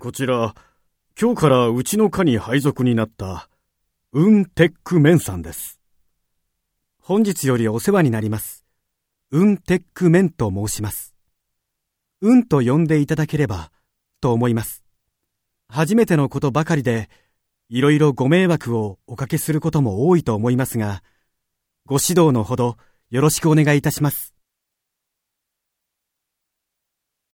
こちら、今日からうちの課に配属になった、ウンテックメンさんです。本日よりお世話になります。ウンテックメンと申します。うんと呼んでいただければ、と思います。初めてのことばかりで、いろいろご迷惑をおかけすることも多いと思いますが、ご指導のほどよろしくお願いいたします。